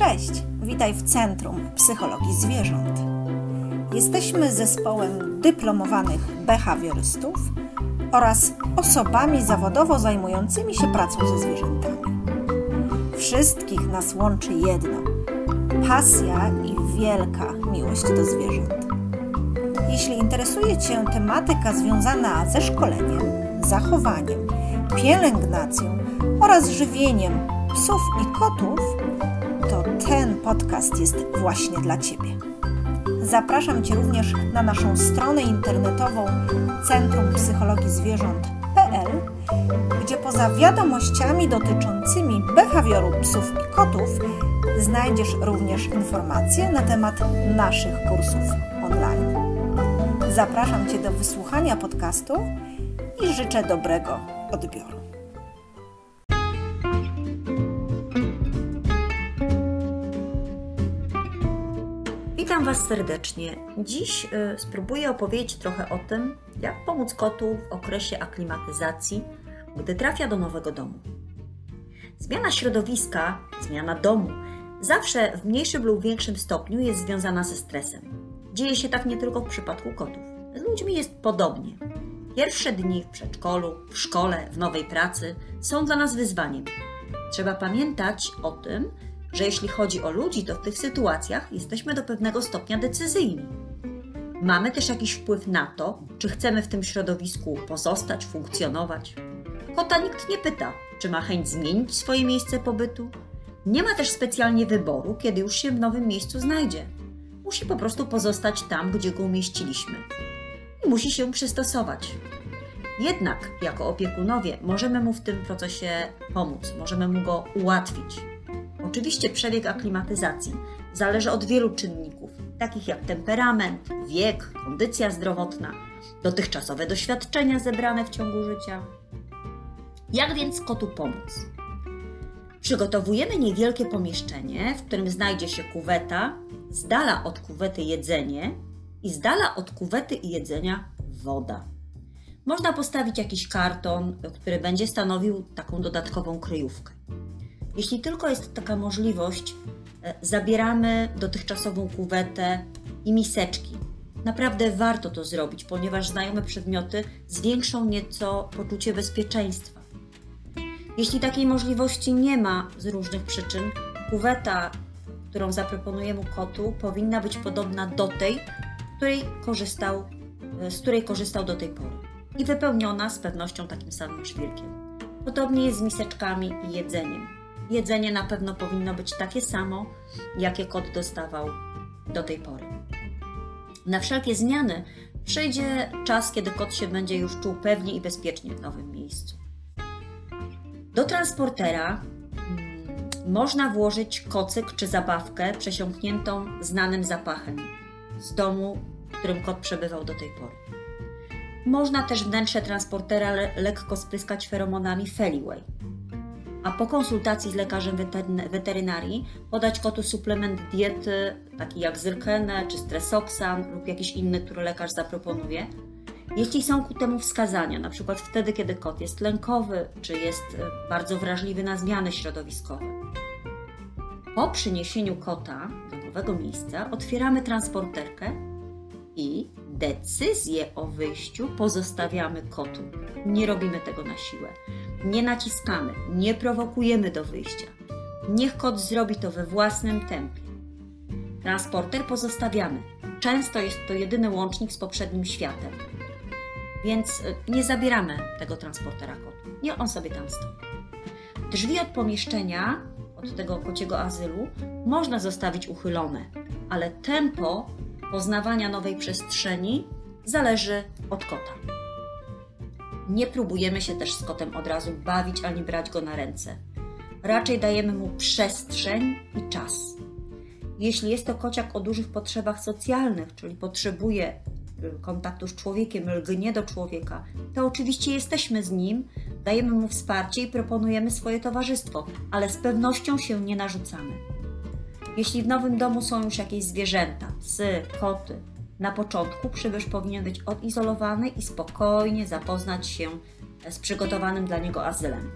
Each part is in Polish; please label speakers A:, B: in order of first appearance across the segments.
A: Cześć, witaj w Centrum Psychologii Zwierząt. Jesteśmy zespołem dyplomowanych behawiorystów oraz osobami zawodowo zajmującymi się pracą ze zwierzętami. Wszystkich nas łączy jedno pasja i wielka miłość do zwierząt. Jeśli interesuje Cię tematyka związana ze szkoleniem, zachowaniem, pielęgnacją oraz żywieniem psów i kotów, to ten podcast jest właśnie dla Ciebie. Zapraszam Cię również na naszą stronę internetową Centrum Psychologii Zwierząt.pl, gdzie poza wiadomościami dotyczącymi behawioru psów i kotów znajdziesz również informacje na temat naszych kursów online. Zapraszam Cię do wysłuchania podcastu i życzę dobrego odbioru.
B: Witam Was serdecznie. Dziś y, spróbuję opowiedzieć trochę o tym, jak pomóc kotu w okresie aklimatyzacji, gdy trafia do nowego domu. Zmiana środowiska, zmiana domu, zawsze w mniejszym lub większym stopniu jest związana ze stresem. Dzieje się tak nie tylko w przypadku kotów. Z ludźmi jest podobnie. Pierwsze dni w przedszkolu, w szkole, w nowej pracy są dla nas wyzwaniem. Trzeba pamiętać o tym, że jeśli chodzi o ludzi, to w tych sytuacjach jesteśmy do pewnego stopnia decyzyjni. Mamy też jakiś wpływ na to, czy chcemy w tym środowisku pozostać, funkcjonować. Kota nikt nie pyta, czy ma chęć zmienić swoje miejsce pobytu. Nie ma też specjalnie wyboru, kiedy już się w nowym miejscu znajdzie. Musi po prostu pozostać tam, gdzie go umieściliśmy. I musi się przystosować. Jednak, jako opiekunowie, możemy mu w tym procesie pomóc, możemy mu go ułatwić. Oczywiście przebieg aklimatyzacji zależy od wielu czynników, takich jak temperament, wiek, kondycja zdrowotna, dotychczasowe doświadczenia zebrane w ciągu życia. Jak więc kotu pomóc? Przygotowujemy niewielkie pomieszczenie, w którym znajdzie się kuweta, z dala od kuwety jedzenie i z dala od kuwety i jedzenia woda. Można postawić jakiś karton, który będzie stanowił taką dodatkową kryjówkę. Jeśli tylko jest taka możliwość, e, zabieramy dotychczasową kuwetę i miseczki. Naprawdę warto to zrobić, ponieważ znajome przedmioty zwiększą nieco poczucie bezpieczeństwa. Jeśli takiej możliwości nie ma z różnych przyczyn, kuweta, którą zaproponujemy kotu, powinna być podobna do tej, której korzystał, e, z której korzystał do tej pory i wypełniona z pewnością takim samym szpilkiem. Podobnie jest z miseczkami i jedzeniem jedzenie na pewno powinno być takie samo, jakie kot dostawał do tej pory. Na wszelkie zmiany przyjdzie czas, kiedy kot się będzie już czuł pewnie i bezpiecznie w nowym miejscu. Do transportera hmm, można włożyć kocyk czy zabawkę przesiąkniętą znanym zapachem z domu, w którym kot przebywał do tej pory. Można też wnętrze transportera le lekko spryskać feromonami Feliway a po konsultacji z lekarzem weterynarii podać kotu suplement diety, taki jak zyrkenę czy stresoksan lub jakiś inny, który lekarz zaproponuje. Jeśli są ku temu wskazania, na przykład wtedy, kiedy kot jest lękowy czy jest e, bardzo wrażliwy na zmiany środowiskowe. Po przyniesieniu kota do nowego miejsca otwieramy transporterkę i decyzję o wyjściu pozostawiamy kotu. Nie robimy tego na siłę. Nie naciskamy, nie prowokujemy do wyjścia. Niech kot zrobi to we własnym tempie. Transporter pozostawiamy. Często jest to jedyny łącznik z poprzednim światem. Więc y, nie zabieramy tego transportera kotu. Nie on sobie tam stoi. Drzwi od pomieszczenia, od tego kociego azylu, można zostawić uchylone, ale tempo poznawania nowej przestrzeni zależy od kota. Nie próbujemy się też z kotem od razu bawić ani brać go na ręce. Raczej dajemy mu przestrzeń i czas. Jeśli jest to kociak o dużych potrzebach socjalnych, czyli potrzebuje y, kontaktu z człowiekiem, lgnie do człowieka, to oczywiście jesteśmy z nim, dajemy mu wsparcie i proponujemy swoje towarzystwo, ale z pewnością się nie narzucamy. Jeśli w nowym domu są już jakieś zwierzęta, psy, koty, na początku przybysz powinien być odizolowany i spokojnie zapoznać się z przygotowanym dla niego azylem.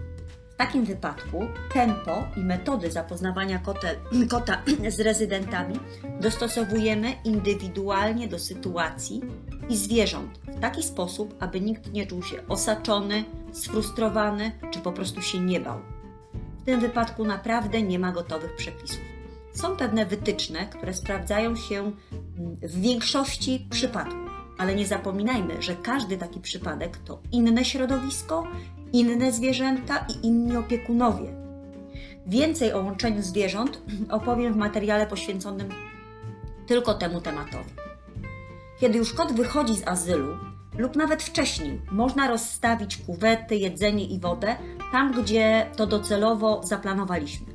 B: W takim wypadku tempo i metody zapoznawania kote, kota z rezydentami dostosowujemy indywidualnie do sytuacji i zwierząt w taki sposób, aby nikt nie czuł się osaczony, sfrustrowany czy po prostu się nie bał. W tym wypadku naprawdę nie ma gotowych przepisów. Są pewne wytyczne, które sprawdzają się mm, w większości przypadków, ale nie zapominajmy, że każdy taki przypadek to inne środowisko, inne zwierzęta i inni opiekunowie. Więcej o łączeniu zwierząt opowiem w materiale poświęconym tylko temu tematowi. Kiedy już kot wychodzi z azylu, lub nawet wcześniej, można rozstawić kuwety, jedzenie i wodę tam, gdzie to docelowo zaplanowaliśmy.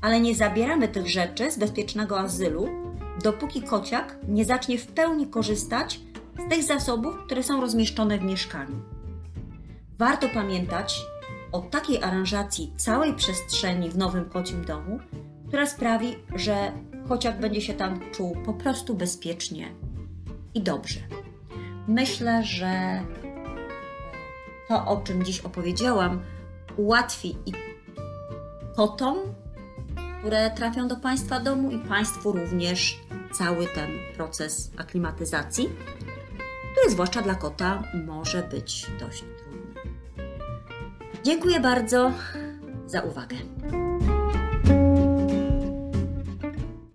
B: Ale nie zabieramy tych rzeczy z bezpiecznego azylu, dopóki kociak nie zacznie w pełni korzystać z tych zasobów, które są rozmieszczone w mieszkaniu. Warto pamiętać o takiej aranżacji całej przestrzeni w nowym kocim domu, która sprawi, że kociak będzie się tam czuł po prostu bezpiecznie i dobrze. Myślę, że to, o czym dziś opowiedziałam, ułatwi i kotom, które trafią do Państwa domu, i Państwu również cały ten proces aklimatyzacji, który zwłaszcza dla kota może być dość trudny. Dziękuję bardzo za uwagę.